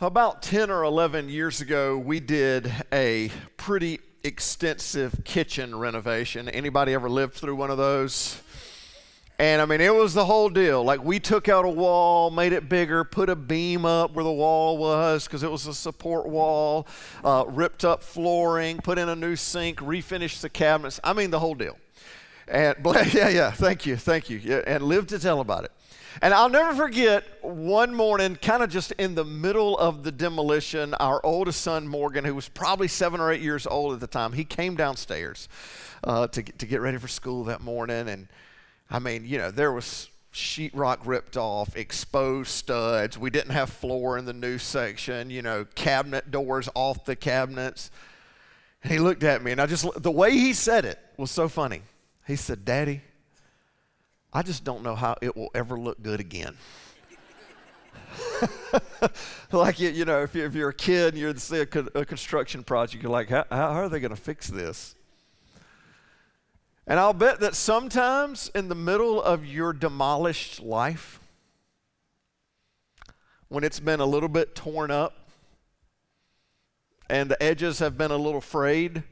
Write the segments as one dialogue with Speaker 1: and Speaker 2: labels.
Speaker 1: About 10 or 11 years ago, we did a pretty extensive kitchen renovation. Anybody ever lived through one of those? And I mean, it was the whole deal. Like, we took out a wall, made it bigger, put a beam up where the wall was because it was a support wall, uh, ripped up flooring, put in a new sink, refinished the cabinets. I mean, the whole deal. And yeah, yeah, thank you, thank you. Yeah, and lived to tell about it. And I'll never forget one morning, kind of just in the middle of the demolition, our oldest son, Morgan, who was probably seven or eight years old at the time, he came downstairs uh, to, to get ready for school that morning. And I mean, you know, there was sheetrock ripped off, exposed studs. We didn't have floor in the new section, you know, cabinet doors off the cabinets. And he looked at me, and I just, the way he said it was so funny. He said, Daddy, I just don't know how it will ever look good again. like you, you know, if, you, if you're a kid and you're see a, a construction project, you're like, how, how are they going to fix this? And I'll bet that sometimes in the middle of your demolished life, when it's been a little bit torn up and the edges have been a little frayed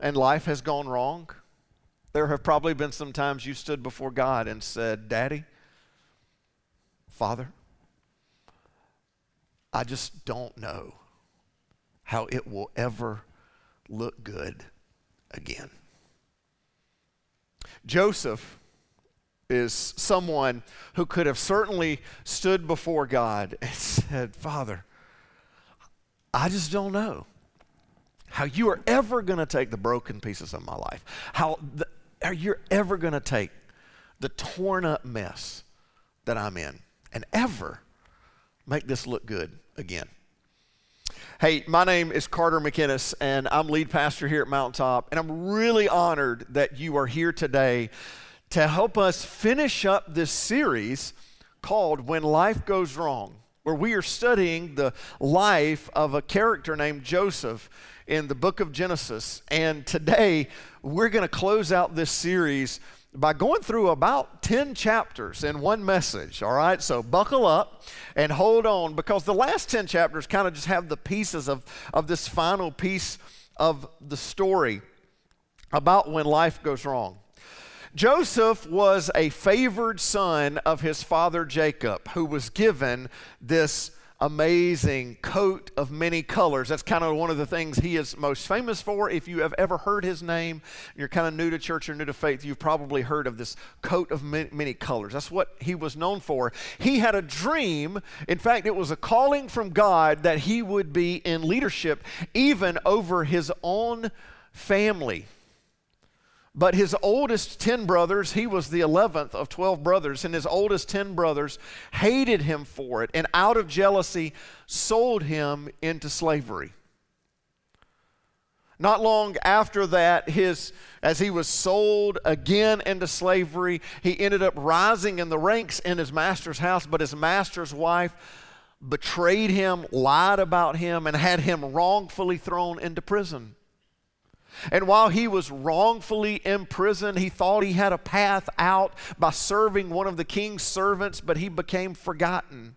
Speaker 1: and life has gone wrong, there have probably been some times you stood before God and said, Daddy, Father, I just don't know how it will ever look good again. Joseph is someone who could have certainly stood before God and said, Father, I just don't know how you are ever going to take the broken pieces of my life, how the, are you ever going to take the torn up mess that I'm in and ever make this look good again? Hey, my name is Carter McInnes, and I'm lead pastor here at Mountaintop, and I'm really honored that you are here today to help us finish up this series called When Life Goes Wrong, where we are studying the life of a character named Joseph in the book of Genesis. And today, we're going to close out this series by going through about 10 chapters in one message, all right? So buckle up and hold on because the last 10 chapters kind of just have the pieces of, of this final piece of the story about when life goes wrong. Joseph was a favored son of his father Jacob, who was given this amazing coat of many colors. That's kind of one of the things he is most famous for. If you have ever heard his name, you're kind of new to church or new to faith, you've probably heard of this coat of many, colors. That's what he was known for. He had a dream. In fact, it was a calling from God that he would be in leadership even over his own family. But his oldest 10 brothers, he was the 11th of 12 brothers, and his oldest 10 brothers hated him for it and out of jealousy sold him into slavery. Not long after that, his, as he was sold again into slavery, he ended up rising in the ranks in his master's house, but his master's wife betrayed him, lied about him, and had him wrongfully thrown into prison. And while he was wrongfully imprisoned, he thought he had a path out by serving one of the king's servants, but he became forgotten.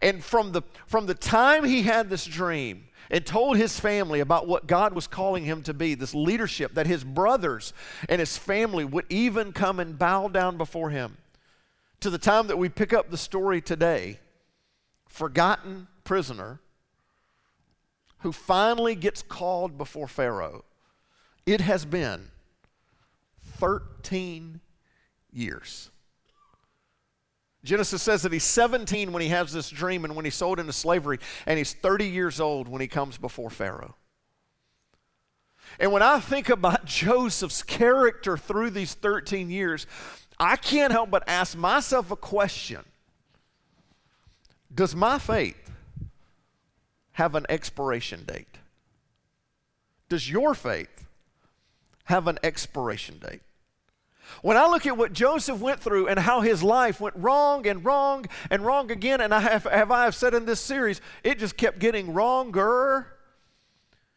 Speaker 1: And from the, from the time he had this dream and told his family about what God was calling him to be, this leadership, that his brothers and his family would even come and bow down before him, to the time that we pick up the story today, forgotten prisoner who finally gets called before Pharaoh, it has been 13 years. Genesis says that he's 17 when he has this dream and when he's sold into slavery, and he's 30 years old when he comes before Pharaoh. And when I think about Joseph's character through these 13 years, I can't help but ask myself a question Does my faith have an expiration date? Does your faith have an expiration date? When I look at what Joseph went through and how his life went wrong and wrong and wrong again, and I have, have I have said in this series, it just kept getting wronger.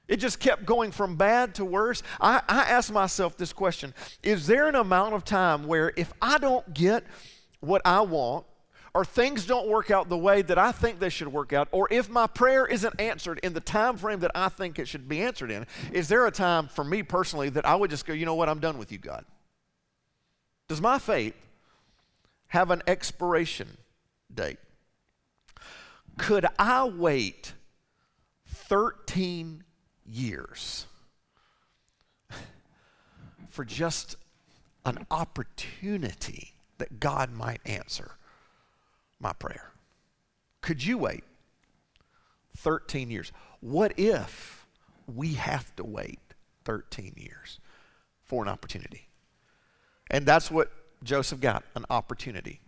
Speaker 1: It just kept going from bad to worse. I, I ask myself this question Is there an amount of time where if I don't get what I want, or things don't work out the way that I think they should work out, or if my prayer isn't answered in the time frame that I think it should be answered in, is there a time for me personally that I would just go, you know what, I'm done with you, God? Does my faith have an expiration date? Could I wait 13 years for just an opportunity that God might answer my prayer. Could you wait 13 years? What if we have to wait 13 years for an opportunity? And that's what Joseph got an opportunity.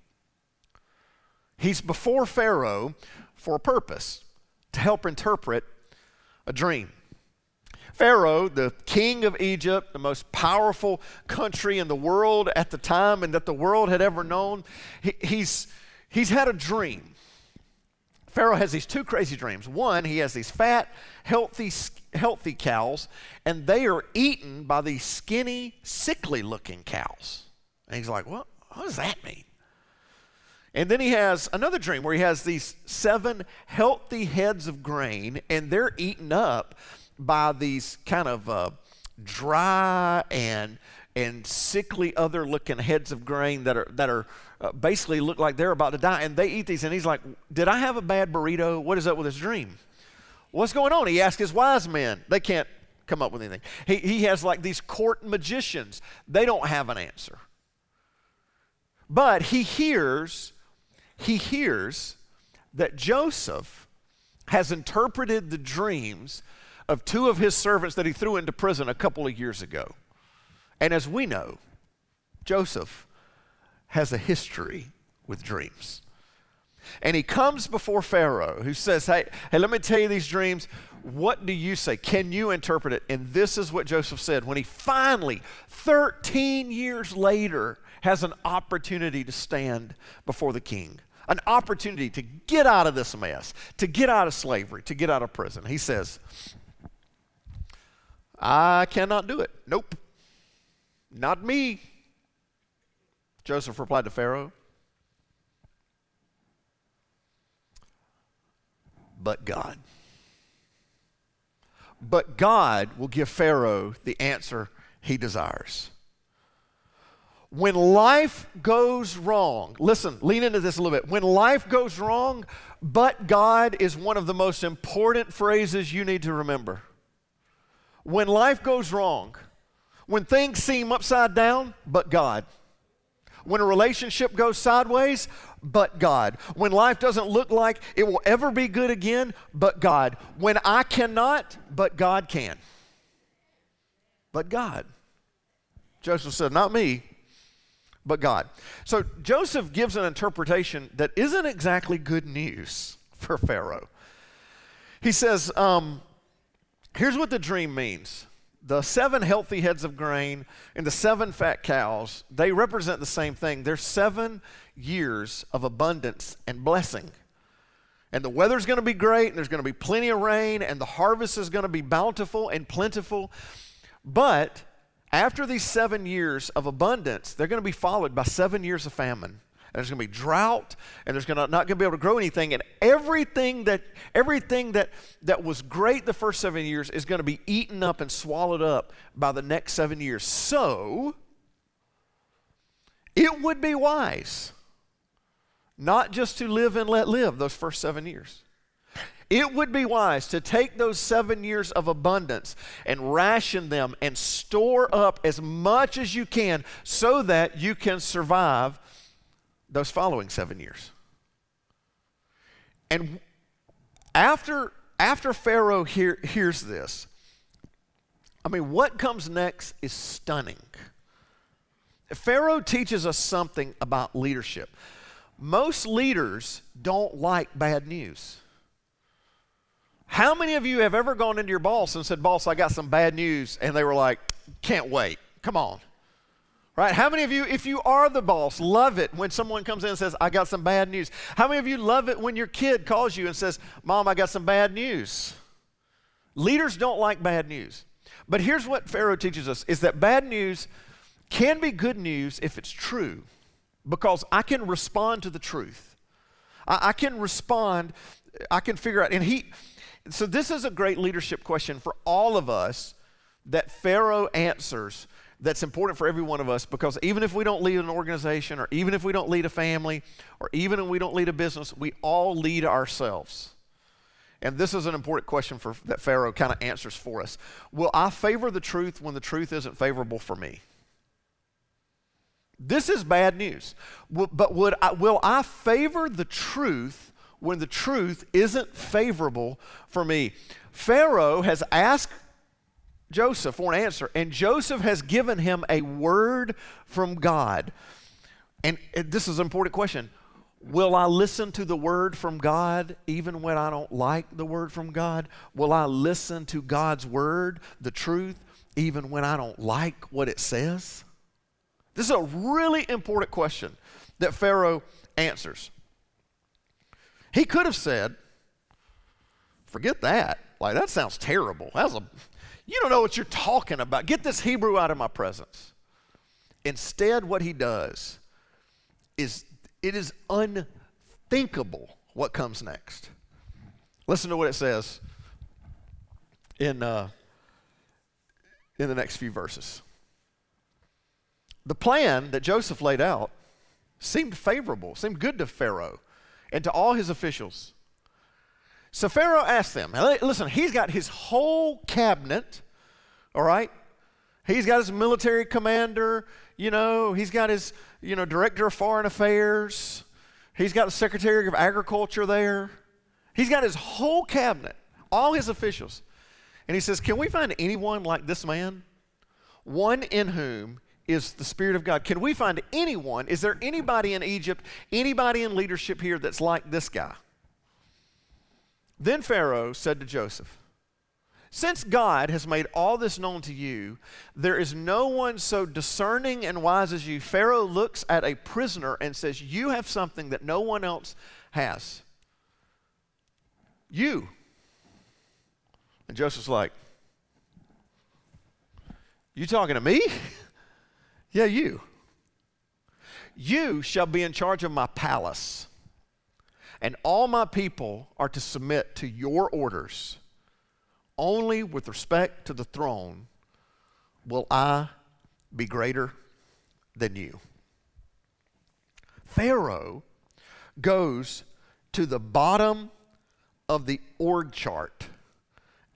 Speaker 1: He's before Pharaoh for a purpose to help interpret a dream. Pharaoh, the king of Egypt, the most powerful country in the world at the time and that the world had ever known, he, he's, he's had a dream. Pharaoh has these two crazy dreams. One, he has these fat, healthy, healthy cows, and they are eaten by these skinny, sickly looking cows. And he's like, what, what does that mean? And then he has another dream where he has these seven healthy heads of grain, and they're eaten up by these kind of uh, dry and and sickly other looking heads of grain that are that are uh, basically look like they're about to die and they eat these and he's like did i have a bad burrito? What is up with this dream? What's going on? He asked his wise men. They can't come up with anything. He, he has like these court magicians. They don't have an answer. But he hears he hears that joseph has interpreted the dreams of two of his servants that he threw into prison a couple of years ago. And as we know, Joseph has a history with dreams. And he comes before Pharaoh, who says, Hey, hey, let me tell you these dreams. What do you say? Can you interpret it? And this is what Joseph said when he finally, 13 years later, has an opportunity to stand before the king, an opportunity to get out of this mess, to get out of slavery, to get out of prison. He says, I cannot do it. Nope. Not me. Joseph replied to Pharaoh. But God. But God will give Pharaoh the answer he desires. When life goes wrong, listen, lean into this a little bit. When life goes wrong, but God is one of the most important phrases you need to remember when life goes wrong, when things seem upside down, but God. When a relationship goes sideways, but God. When life doesn't look like it will ever be good again, but God. When I cannot, but God can. But God. Joseph said, Not me, but God. So Joseph gives an interpretation that isn't exactly good news for Pharaoh. He says, um, Here's what the dream means the seven healthy heads of grain and the seven fat cows, they represent the same thing. They're seven years of abundance and blessing. And the weather's going to be great, and there's going to be plenty of rain, and the harvest is going to be bountiful and plentiful. But after these seven years of abundance, they're going to be followed by seven years of famine and there's going to be drought, and there's going to not going to be able to grow anything, and everything that everything that that was great the first seven years is going to be eaten up and swallowed up by the next seven years. So it would be wise not just to live and let live those first seven years. It would be wise to take those seven years of abundance and ration them and store up as much as you can so that you can survive those following seven years. And after, after Pharaoh hear, hears this, I mean, what comes next is stunning. Pharaoh teaches us something about leadership. Most leaders don't like bad news. How many of you have ever gone into your boss and said, Boss, I got some bad news? And they were like, Can't wait. Come on. Right? How many of you, if you are the boss, love it when someone comes in and says, I got some bad news? How many of you love it when your kid calls you and says, Mom, I got some bad news? Leaders don't like bad news. But here's what Pharaoh teaches us is that bad news can be good news if it's true, because I can respond to the truth. I, I can respond. I can figure out. And he, so this is a great leadership question for all of us that Pharaoh answers that's important for every one of us because even if we don't lead an organization or even if we don't lead a family or even if we don't lead a business, we all lead ourselves. And this is an important question for that Pharaoh kind of answers for us. Will I favor the truth when the truth isn't favorable for me? This is bad news. But would I, will I favor the truth when the truth isn't favorable for me? Pharaoh has asked Joseph for an answer, and Joseph has given him a word from God. And uh, this is an important question. Will I listen to the word from God even when I don't like the word from God? Will I listen to God's word, the truth, even when I don't like what it says? This is a really important question that Pharaoh answers. He could have said, forget that. Like, that sounds terrible. That's a, you don't know what you're talking about. Get this Hebrew out of my presence. Instead, what he does is it is unthinkable what comes next. Listen to what it says in, uh, in the next few verses. The plan that Joseph laid out seemed favorable, seemed good to Pharaoh and to all his officials. So Pharaoh asked them, listen, he's got his whole cabinet, all right? He's got his military commander, you know, he's got his, you know, director of foreign affairs. He's got the secretary of agriculture there. He's got his whole cabinet, all his officials. And he says, Can we find anyone like this man? One in whom is the Spirit of God. Can we find anyone? Is there anybody in Egypt, anybody in leadership here that's like this guy? Then Pharaoh said to Joseph, Since God has made all this known to you, there is no one so discerning and wise as you. Pharaoh looks at a prisoner and says, You have something that no one else has. You. And Joseph's like, You talking to me? yeah, you. You shall be in charge of my palace and all my people are to submit to your orders. Only with respect to the throne will I be greater than you. Pharaoh goes to the bottom of the org chart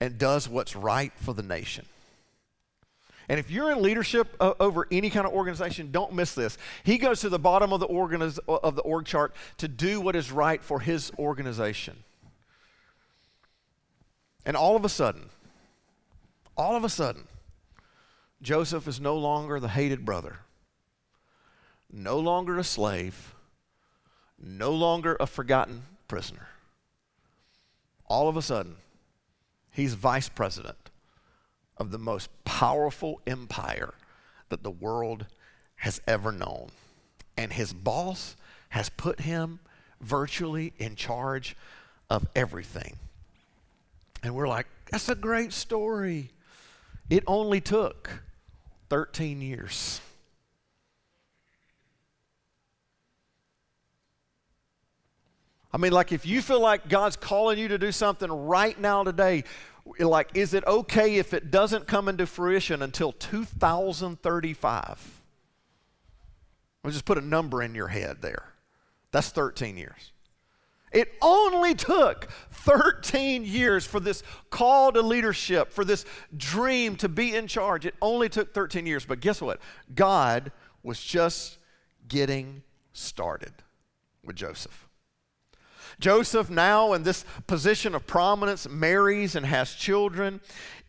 Speaker 1: and does what's right for the nation. And if you're in leadership uh, over any kind of organization, don't miss this. He goes to the bottom of the, organiz- of the org chart to do what is right for his organization. And all of a sudden, all of a sudden, Joseph is no longer the hated brother, no longer a slave, no longer a forgotten prisoner. All of a sudden, he's vice president of the most powerful empire that the world has ever known. And his boss has put him virtually in charge of everything. And we're like, that's a great story. It only took 13 years. I mean, like, if you feel like God's calling you to do something right now today, like, is it okay if it doesn't come into fruition until 2035? I'll just put a number in your head there. That's 13 years. It only took 13 years for this call to leadership, for this dream to be in charge. It only took 13 years. But guess what? God was just getting started with Joseph. Joseph, now in this position of prominence, marries and has children.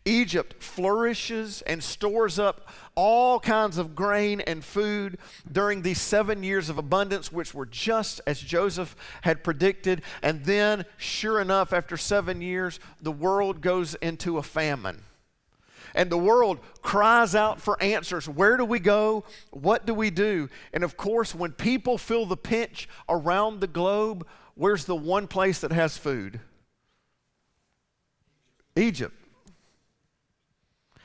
Speaker 1: Egypt flourishes and stores up all kinds of grain and food during these seven years of abundance, which were just as Joseph had predicted. And then, sure enough, after seven years, the world goes into a famine. And the world cries out for answers. Where do we go? What do we do? And of course, when people feel the pinch around the globe, where's the one place that has food? Egypt.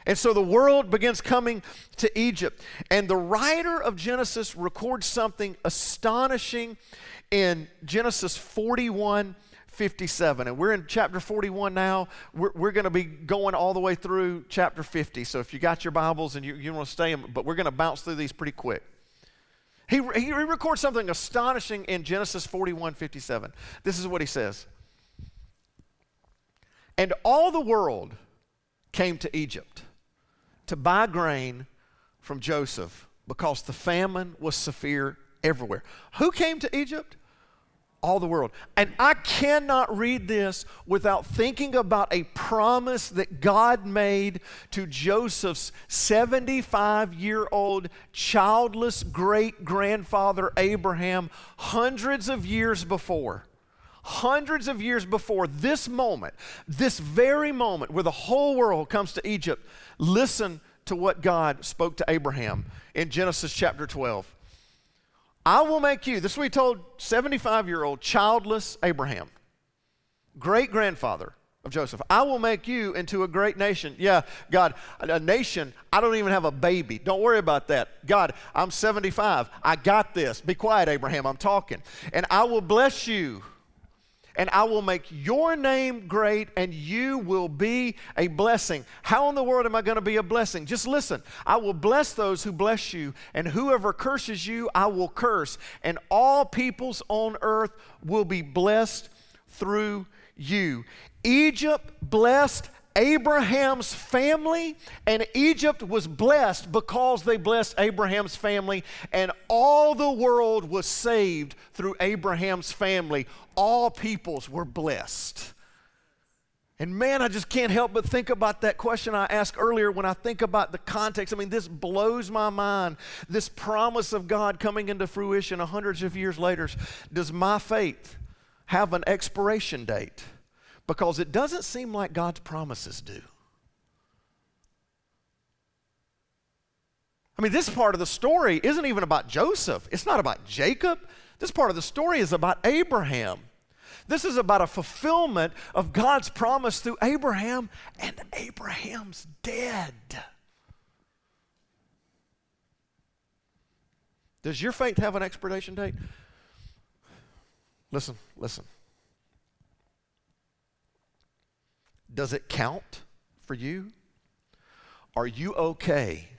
Speaker 1: And so the world begins coming to Egypt. And the writer of Genesis records something astonishing in Genesis 41 57. And we're in chapter 41 now. We're, we're going to be going all the way through chapter 50. So if you got your Bibles and you, you want to stay, but we're going to bounce through these pretty quick. He, he records something astonishing in Genesis 41 57. This is what he says And all the world came to Egypt to buy grain from Joseph because the famine was severe everywhere. Who came to Egypt? All the world. And I cannot read this without thinking about a promise that God made to Joseph's 75 year old childless great grandfather Abraham hundreds of years before. Hundreds of years before this moment, this very moment where the whole world comes to Egypt, listen to what God spoke to Abraham in Genesis chapter 12. I will make you, this he told 75 year old childless Abraham, great grandfather of Joseph. I will make you into a great nation. Yeah, God, a nation, I don't even have a baby. Don't worry about that. God, I'm 75. I got this. Be quiet, Abraham. I'm talking. And I will bless you and I will make your name great, and you will be a blessing. How in the world am I going to be a blessing? Just listen. I will bless those who bless you, and whoever curses you, I will curse. And all peoples on earth will be blessed through you. Egypt blessed Abraham's family, and Egypt was blessed because they blessed Abraham's family, and all the world was saved through Abraham's family. All peoples were blessed. And man, I just can't help but think about that question I asked earlier when I think about the context. I mean, this blows my mind. This promise of God coming into fruition hundreds of years later. Does my faith have an expiration date? Because it doesn't seem like God's promises do. I mean, this part of the story isn't even about Joseph, it's not about Jacob. This part of the story is about Abraham. This is about a fulfillment of God's promise through Abraham, and Abraham's dead. Does your faith have an expiration date? Listen, listen. Does it count for you? Are you okay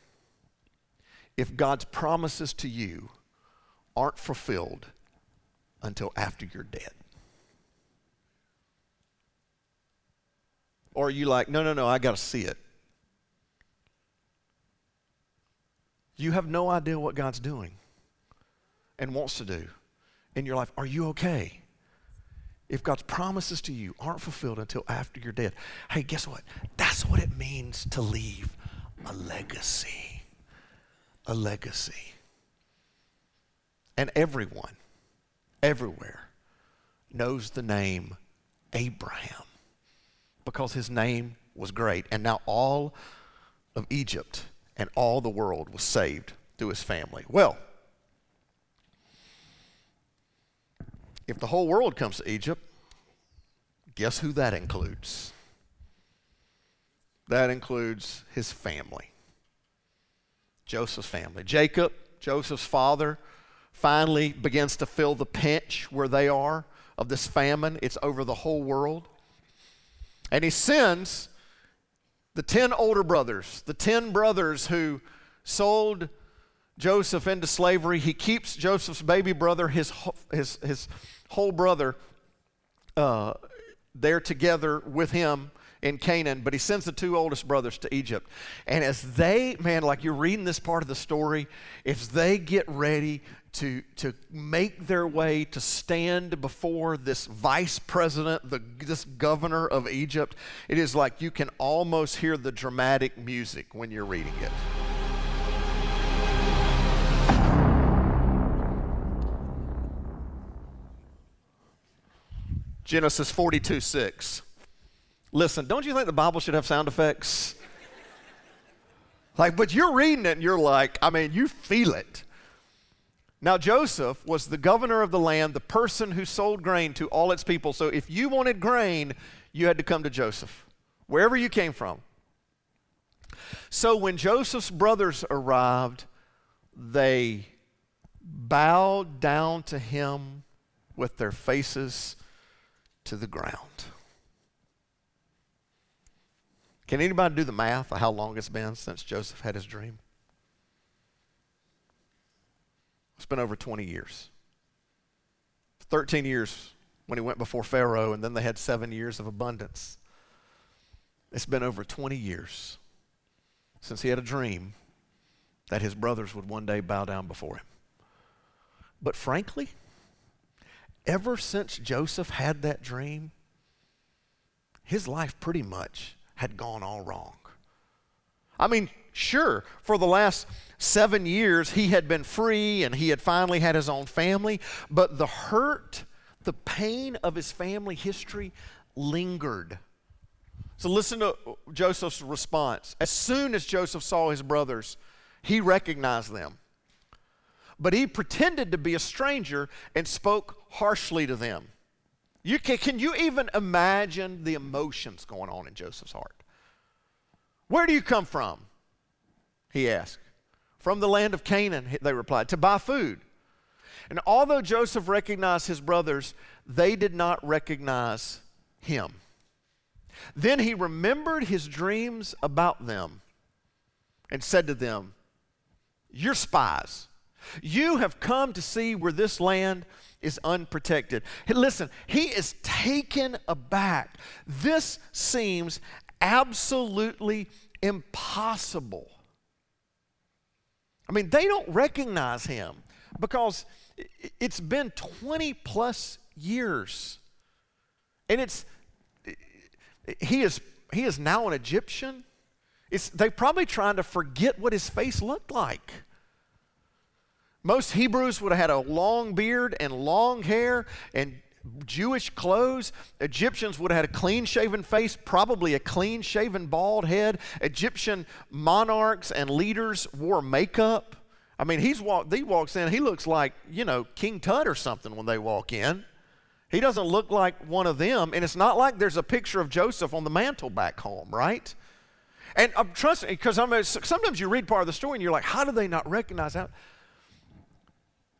Speaker 1: if God's promises to you aren't fulfilled until after you're dead? Or are you like, no, no, no, I got to see it? You have no idea what God's doing and wants to do in your life. Are you okay? If God's promises to you aren't fulfilled until after you're dead, hey, guess what? That's what it means to leave a legacy. A legacy. And everyone, everywhere, knows the name Abraham because his name was great. And now all of Egypt and all the world was saved through his family. Well, If the whole world comes to Egypt, guess who that includes? That includes his family. Joseph's family. Jacob, Joseph's father, finally begins to feel the pinch where they are of this famine. It's over the whole world. And he sends the 10 older brothers, the 10 brothers who sold Joseph into slavery. He keeps Joseph's baby brother, his, his, his whole brother uh, there together with him in Canaan, but he sends the two oldest brothers to Egypt. And as they, man, like you're reading this part of the story, if they get ready to, to make their way to stand before this vice president, the, this governor of Egypt, it is like you can almost hear the dramatic music when you're reading it. Genesis 42 6. Listen, don't you think the Bible should have sound effects? Like, but you're reading it and you're like, I mean, you feel it. Now, Joseph was the governor of the land, the person who sold grain to all its people. So if you wanted grain, you had to come to Joseph, wherever you came from. So when Joseph's brothers arrived, they bowed down to him with their faces to the ground. Can anybody do the math of how long it's been since Joseph had his dream? It's been over 20 years. 13 years when he went before Pharaoh, and then they had seven years of abundance. It's been over 20 years since he had a dream that his brothers would one day bow down before him. But frankly, ever since Joseph had that dream, his life pretty much had gone all wrong. I mean, sure, for the last seven years, he had been free and he had finally had his own family, but the hurt, the pain of his family history lingered. So listen to Joseph's response. As soon as Joseph saw his brothers, he recognized them. But he pretended to be a stranger and spoke harshly to them. You can, can you even imagine the emotions going on in Joseph's heart? Where do you come from? He asked. From the land of Canaan, they replied, to buy food. And although Joseph recognized his brothers, they did not recognize him. Then he remembered his dreams about them and said to them, You're spies. You have come to see where this land is unprotected. Listen, he is taken aback. This seems absolutely impossible. I mean, they don't recognize him because it's been 20 plus years. And it's he is he is now an Egyptian. It's, they're probably trying to forget what his face looked like. Most Hebrews would have had a long beard and long hair and Jewish clothes. Egyptians would have had a clean shaven face, probably a clean shaven bald head. Egyptian monarchs and leaders wore makeup. I mean, he's walk, he walks in, he looks like, you know, King Tut or something when they walk in. He doesn't look like one of them, and it's not like there's a picture of Joseph on the mantle back home, right? And I'm trusting because sometimes you read part of the story and you're like, how do they not recognize that?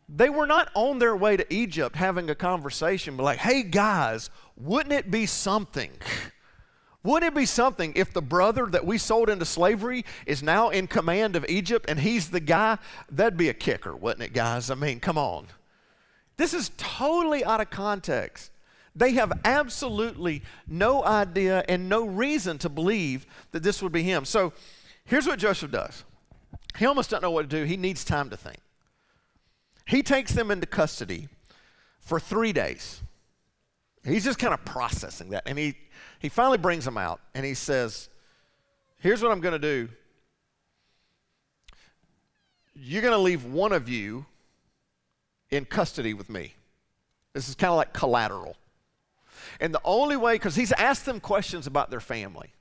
Speaker 1: They were not on their way to Egypt having a conversation, but like, hey guys, wouldn't it be something? Wouldn't it be something if the brother that we sold into slavery is now in command of Egypt and he's the guy? That'd be a kicker, wouldn't it, guys? I mean, come on. This is totally out of context. They have absolutely no idea and no reason to believe that this would be him. So here's what Joseph does he almost doesn't know what to do, he needs time to think. He takes them into custody for three days. He's just kind of processing that. And he, he finally brings them out and he says, Here's what I'm going to do. You're going to leave one of you in custody with me. This is kind of like collateral. And the only way, because he's asked them questions about their family.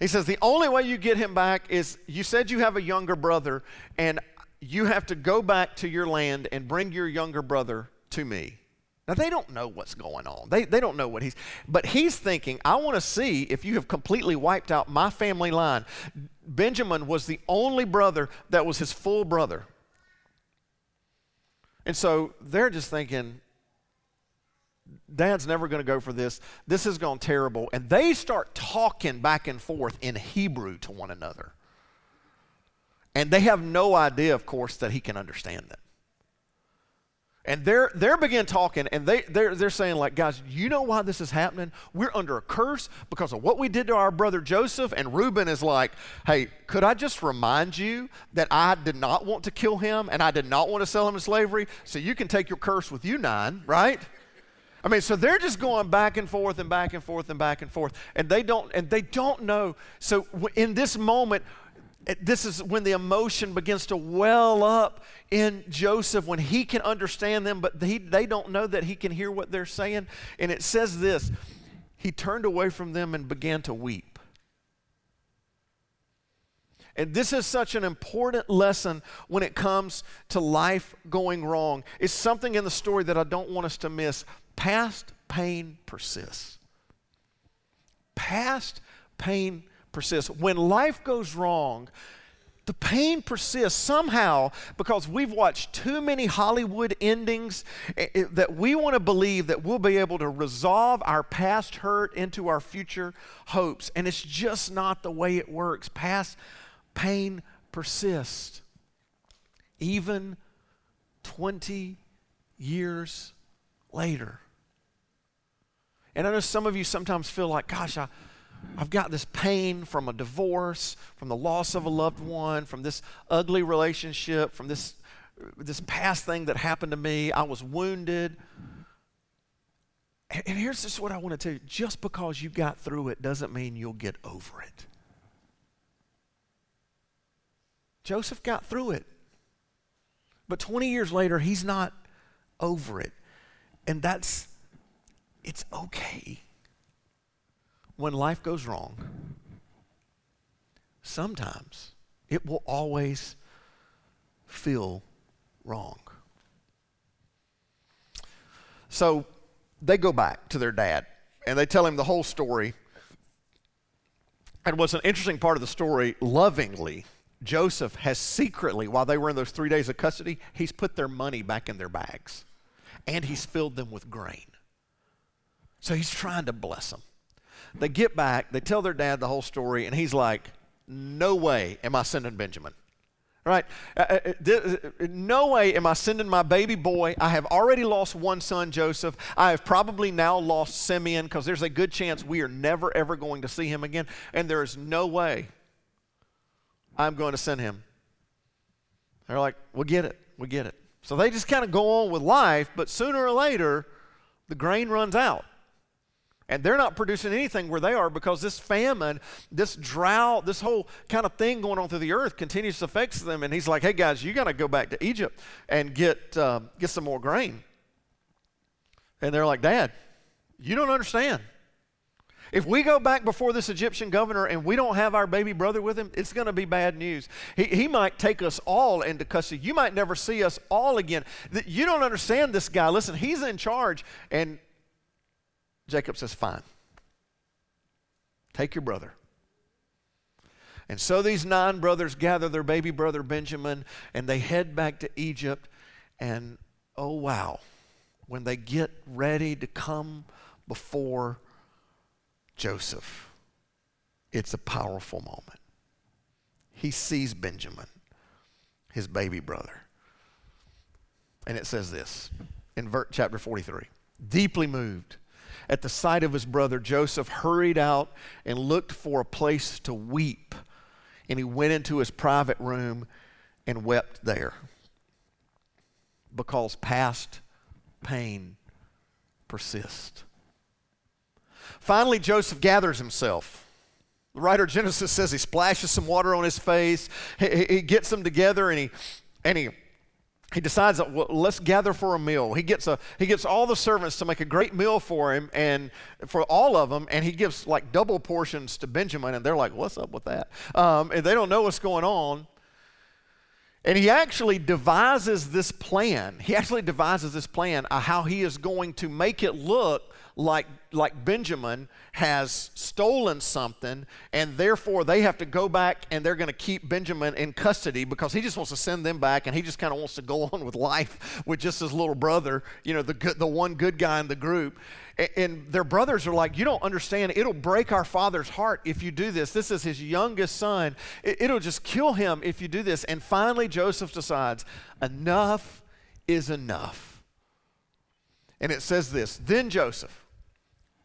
Speaker 1: He says, The only way you get him back is you said you have a younger brother, and you have to go back to your land and bring your younger brother to me. Now, they don't know what's going on. They, they don't know what he's, but he's thinking, I want to see if you have completely wiped out my family line. Benjamin was the only brother that was his full brother. And so they're just thinking, Dad's never going to go for this. This has gone terrible. And they start talking back and forth in Hebrew to one another. And they have no idea, of course, that he can understand them. And they're, they're begin talking, and they, they're, they're saying, like, guys, you know why this is happening? We're under a curse because of what we did to our brother Joseph. And Reuben is like, hey, could I just remind you that I did not want to kill him and I did not want to sell him to slavery? So you can take your curse with you nine, right? I mean, so they're just going back and forth and back and forth and back and forth, and they don't and they don't know. So in this moment, this is when the emotion begins to well up in Joseph when he can understand them, but he, they don't know that he can hear what they're saying. And it says this He turned away from them and began to weep. And this is such an important lesson when it comes to life going wrong. It's something in the story that I don't want us to miss. Past pain persists. Past pain persists. When life goes wrong, the pain persists somehow because we've watched too many Hollywood endings eh, eh, that we want to believe that we'll be able to resolve our past hurt into our future hopes. And it's just not the way it works. Past pain persists. Even 20 years later. And I know some of you sometimes feel like, gosh, I, I've got this pain from a divorce, from the loss of a loved one, from this ugly relationship, from this, this past thing that happened to me. I was wounded. And, and here's just what I want to tell you just because you got through it doesn't mean you'll get over it. Joseph got through it. But 20 years later, he's not over it. And that's, it's okay when life goes wrong, sometimes it will always feel wrong. So they go back to their dad and they tell him the whole story. And what's an interesting part of the story, lovingly, Joseph has secretly, while they were in those three days of custody, he's put their money back in their bags and he's filled them with grain. So he's trying to bless them. They get back, they tell their dad the whole story, and he's like, No way am I sending Benjamin. Right? Uh, uh, uh, no way am I sending my baby boy. I have already lost one son, Joseph. I have probably now lost Simeon because there's a good chance we are never, ever going to see him again. And there is no way I'm going to send him. They're like, We get it. We get it. So they just kind of go on with life, but sooner or later, the grain runs out. And they're not producing anything where they are because this famine, this drought, this whole kind of thing going on through the earth continues to affect them. And he's like, hey guys, you got to go back to Egypt and get, uh, get some more grain. And they're like, Dad, you don't understand. If we go back before this Egyptian governor and we don't have our baby brother with him, it's going to be bad news. He, he might take us all into custody. You might never see us all again. You don't understand this guy. Listen, he's in charge. And Jacob says, Fine. Take your brother. And so these nine brothers gather their baby brother Benjamin and they head back to Egypt. And oh, wow, when they get ready to come before Joseph, it's a powerful moment. He sees Benjamin, his baby brother. And it says this in verse chapter 43 deeply moved at the sight of his brother, Joseph hurried out and looked for a place to weep. And he went into his private room and wept there because past pain persists. Finally, Joseph gathers himself. The writer of Genesis says he splashes some water on his face. He, he gets them together and he, and he he decides that well, let's gather for a meal. He gets a he gets all the servants to make a great meal for him and for all of them, and he gives like double portions to Benjamin, and they're like, "What's up with that?" Um, and they don't know what's going on. And he actually devises this plan. He actually devises this plan of how he is going to make it look like, like Benjamin has stolen something, and therefore they have to go back and they're going to keep Benjamin in custody because he just wants to send them back and he just kind of wants to go on with life with just his little brother, you know, the, good, the one good guy in the group. And, their brothers are like, You don't understand. It'll break our father's heart if you do this. This is his youngest son. It, it'll just kill him if you do this. And finally, Joseph decides, Enough is enough. And it says this Then Joseph,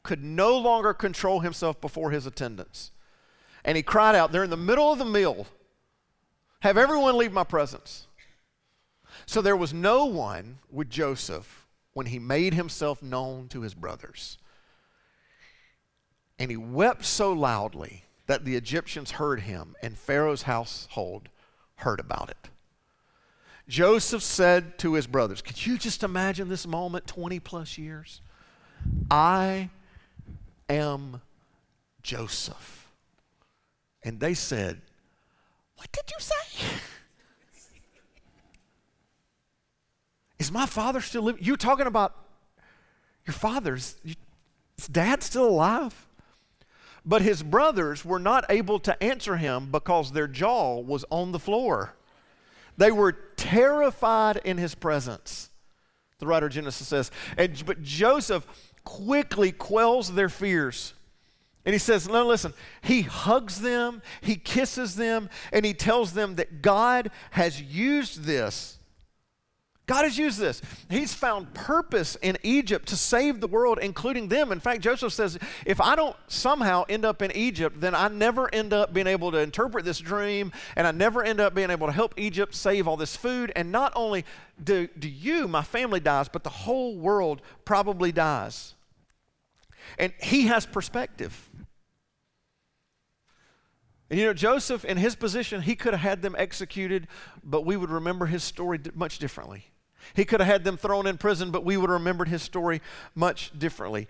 Speaker 1: could no longer control himself before his attendants. And he cried out, They're in the middle of the meal. Have everyone leave my presence. So there was no one with Joseph when he made himself known to his brothers. And he wept so loudly that the Egyptians heard him, and Pharaoh's household heard about it. Joseph said to his brothers, Could you just imagine this moment 20 plus years? I am Joseph. And they said, What did you say? Is my father still living? You're talking about your father's, dad still alive? But his brothers were not able to answer him because their jaw was on the floor. They were terrified in his presence. The writer of Genesis says, and, but Joseph quickly quells their fears. And he says, No, listen, he hugs them, he kisses them, and he tells them that God has used this God has used this. He's found purpose in Egypt to save the world, including them. In fact, Joseph says, if I don't somehow end up in Egypt, then I never end up being able to interpret this dream, and I never end up being able to help Egypt save all this food. And not only do, do you, my family dies, but the whole world probably dies. And he has perspective. And you know, Joseph, in his position, he could have had them executed, but we would remember his story much differently. He could have had them thrown in prison, but we would have remembered his story much differently.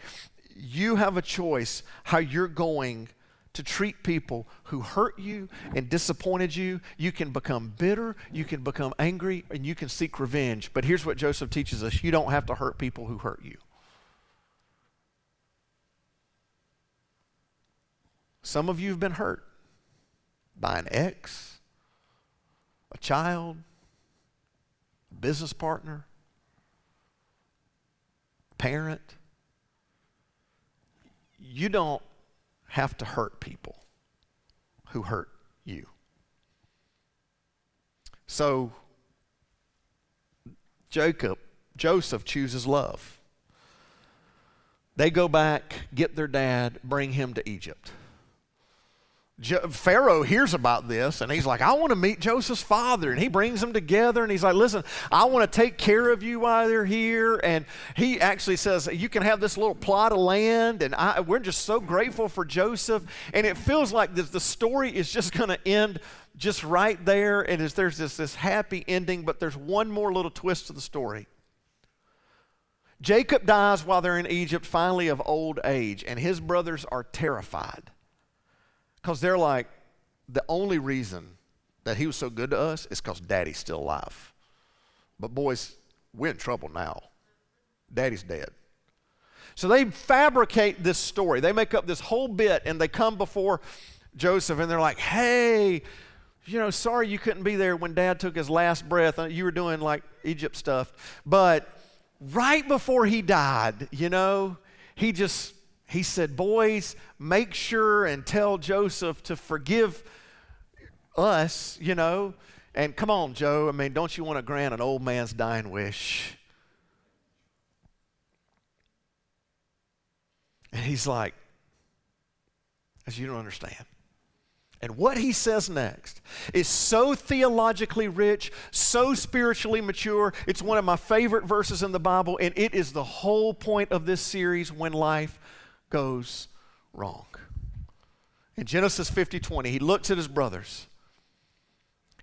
Speaker 1: You have a choice how you're going to treat people who hurt you and disappointed you. You can become bitter, you can become angry, and you can seek revenge. But here's what Joseph teaches us you don't have to hurt people who hurt you. Some of you have been hurt by an ex, a child, business partner, parent. You don't have to hurt people who hurt you. So, Jacob, Joseph chooses love. They go back, get their dad, bring him to Egypt. Pharaoh hears about this and he's like, I want to meet Joseph's father. And he brings them together and he's like, Listen, I want to take care of you while they're here. And he actually says, You can have this little plot of land. And I, we're just so grateful for Joseph. And it feels like this, the story is just going to end just right there. And there's this, this happy ending, but there's one more little twist to the story. Jacob dies while they're in Egypt, finally of old age, and his brothers are terrified. Because they're like, the only reason that he was so good to us is because daddy's still alive. But boys, we're in trouble now. Daddy's dead. So they fabricate this story. They make up this whole bit and they come before Joseph and they're like, hey, you know, sorry you couldn't be there when dad took his last breath. Uh, you were doing like Egypt stuff. But right before he died, you know, he just he said, Boys, make sure and tell Joseph to forgive us, you know. And come on, Joe, I mean, don't you want to grant an old man's dying wish? And he's like, as you don't understand. And what he says next is so theologically rich, so spiritually mature. It's one of my favorite verses in the Bible, and it is the whole point of this series, When Life goes wrong. In Genesis 50 20, he looks at his brothers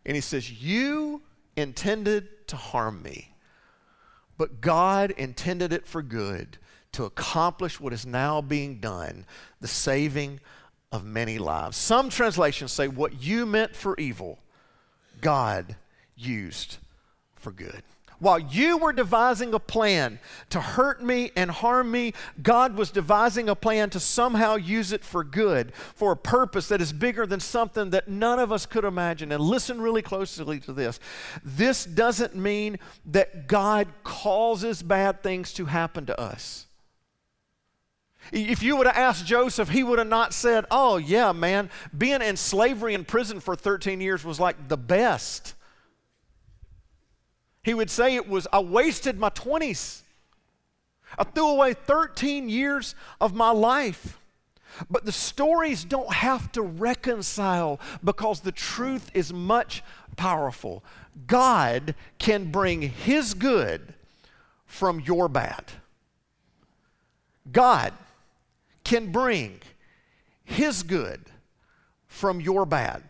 Speaker 1: and he says, You intended to harm me, but God intended it for good to accomplish what is now being done the saving of many lives. Some translations say, What you meant for evil, God used for good. While you were devising a plan to hurt me and harm me, God was devising a plan to somehow use it for good, for a purpose that is bigger than something that none of us could imagine. And listen really closely to this. This doesn't mean that God causes bad things to happen to us. If you would have asked Joseph, he would have not said, Oh, yeah, man, being in slavery in prison for 13 years was like the best. He would say it was, I wasted my 20s. I threw away 13 years of my life. But the stories don't have to reconcile because the truth is much powerful. God can bring His good from your bad. God can bring His good from your bad.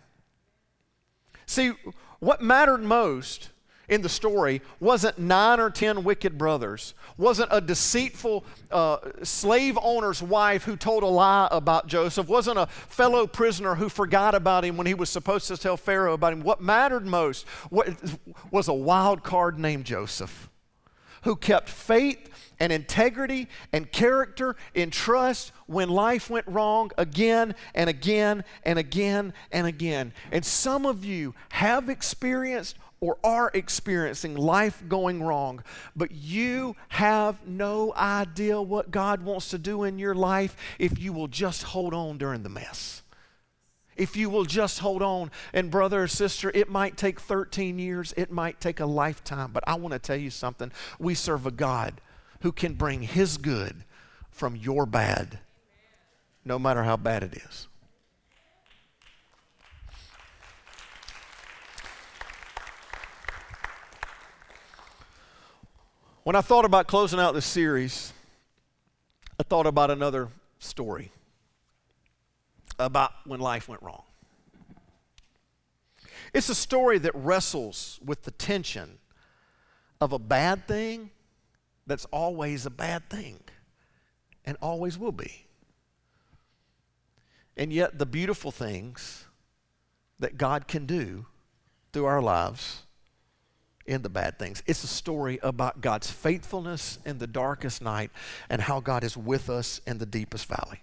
Speaker 1: See, what mattered most in the story wasn't nine or ten wicked brothers, wasn't a deceitful uh, slave owner's wife who told a lie about Joseph, wasn't a fellow prisoner who forgot about him when he was supposed to tell Pharaoh about him. What mattered most was a wild card named Joseph who kept faith and integrity and character in trust when life went wrong again and again and again and again. And some of you have experienced or are experiencing life going wrong, but you have no idea what God wants to do in your life if you will just hold on during the mess. If you will just hold on. And, brother or sister, it might take 13 years, it might take a lifetime, but I want to tell you something. We serve a God who can bring His good from your bad, no matter how bad it is. When I thought about closing out this series, I thought about another story about when life went wrong. It's a story that wrestles with the tension of a bad thing that's always a bad thing and always will be. And yet, the beautiful things that God can do through our lives in the bad things. It's a story about God's faithfulness in the darkest night and how God is with us in the deepest valley.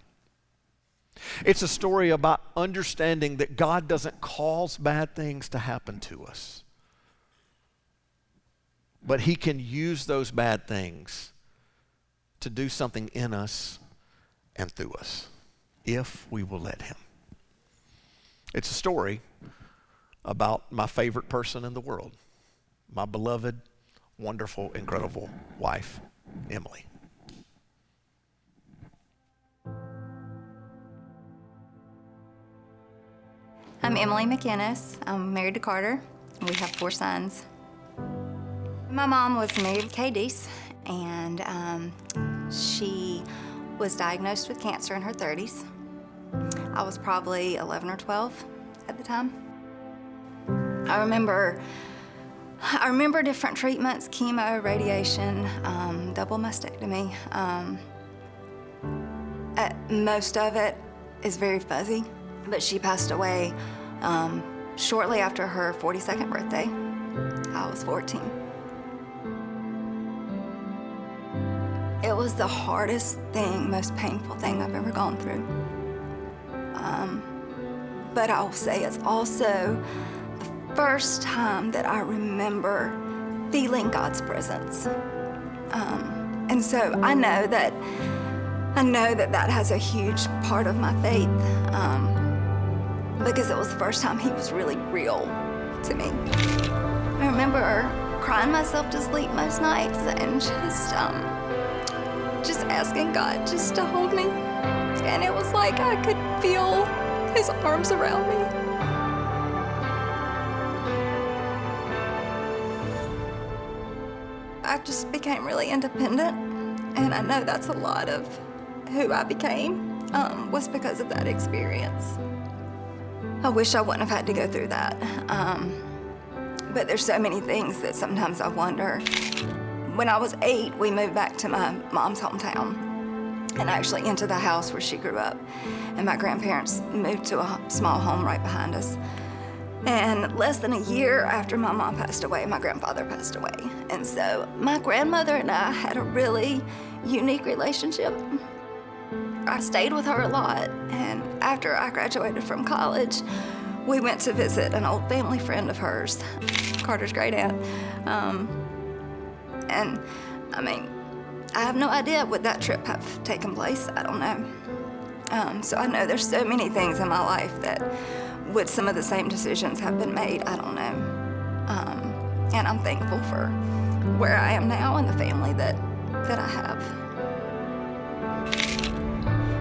Speaker 1: It's a story about understanding that God doesn't cause bad things to happen to us, but He can use those bad things to do something in us and through us if we will let Him. It's a story about my favorite person in the world my beloved, wonderful, incredible wife, Emily.
Speaker 2: I'm Emily McInnes. I'm married to Carter. We have four sons. My mom was married to Cadiz, and um, she was diagnosed with cancer in her 30s. I was probably 11 or 12 at the time. I remember I remember different treatments, chemo, radiation, um, double mastectomy. Um, most of it is very fuzzy, but she passed away um, shortly after her 42nd birthday. I was 14. It was the hardest thing, most painful thing I've ever gone through. Um, but I'll say it's also first time that I remember feeling God's presence. Um, and so I know that I know that that has a huge part of my faith um, because it was the first time He was really real to me. I remember crying myself to sleep most nights and just um, just asking God just to hold me, and it was like I could feel His arms around me. Became really independent, and I know that's a lot of who I became um, was because of that experience. I wish I wouldn't have had to go through that. Um, but there's so many things that sometimes I wonder. When I was eight, we moved back to my mom's hometown and actually into the house where she grew up. And my grandparents moved to a small home right behind us. And less than a year after my mom passed away, my grandfather passed away. And so my grandmother and I had a really unique relationship. I stayed with her a lot, and after I graduated from college, we went to visit an old family friend of hers, Carter's great aunt. Um, and I mean, I have no idea would that trip have taken place. I don't know. Um, so I know there's so many things in my life that would some of the same decisions have been made? I don't know. Um, and I'm thankful for where I am now and the family that, that I have.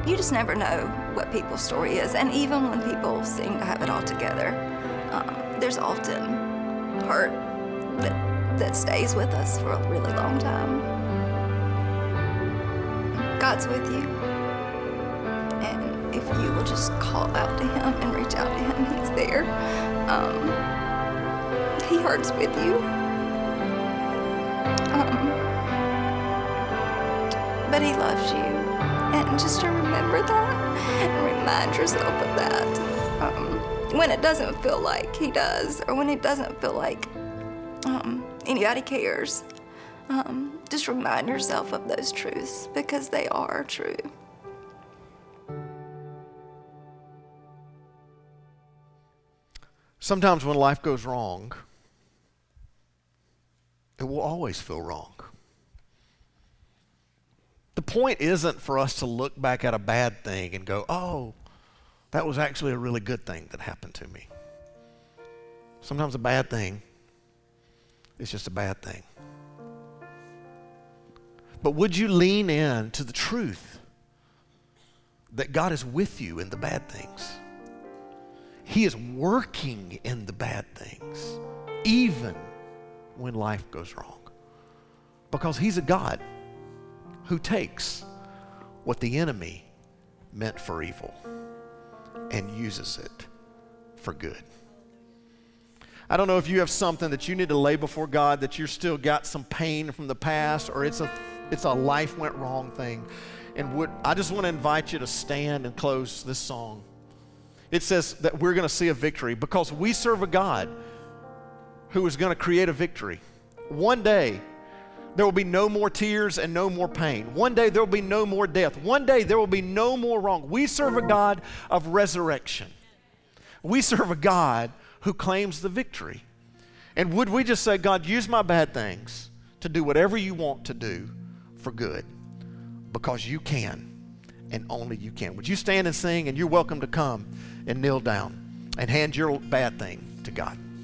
Speaker 2: You just never know what people's story is, and even when people seem to have it all together, um, there's often hurt that, that stays with us for a really long time. God's with you if you will just call out to him and reach out to him, he's there. Um, he hurts with you. Um, but he loves you. And just to remember that and remind yourself of that. Um, when it doesn't feel like he does, or when it doesn't feel like um, anybody cares, um, just remind yourself of those truths because they are true.
Speaker 1: Sometimes when life goes wrong, it will always feel wrong. The point isn't for us to look back at a bad thing and go, oh, that was actually a really good thing that happened to me. Sometimes a bad thing is just a bad thing. But would you lean in to the truth that God is with you in the bad things? He is working in the bad things, even when life goes wrong. Because He's a God who takes what the enemy meant for evil and uses it for good. I don't know if you have something that you need to lay before God that you're still got some pain from the past or it's a it's a life went wrong thing. And would I just want to invite you to stand and close this song. It says that we're going to see a victory because we serve a God who is going to create a victory. One day there will be no more tears and no more pain. One day there will be no more death. One day there will be no more wrong. We serve a God of resurrection. We serve a God who claims the victory. And would we just say, God, use my bad things to do whatever you want to do for good? Because you can, and only you can. Would you stand and sing? And you're welcome to come and kneel down and hand your bad thing to God.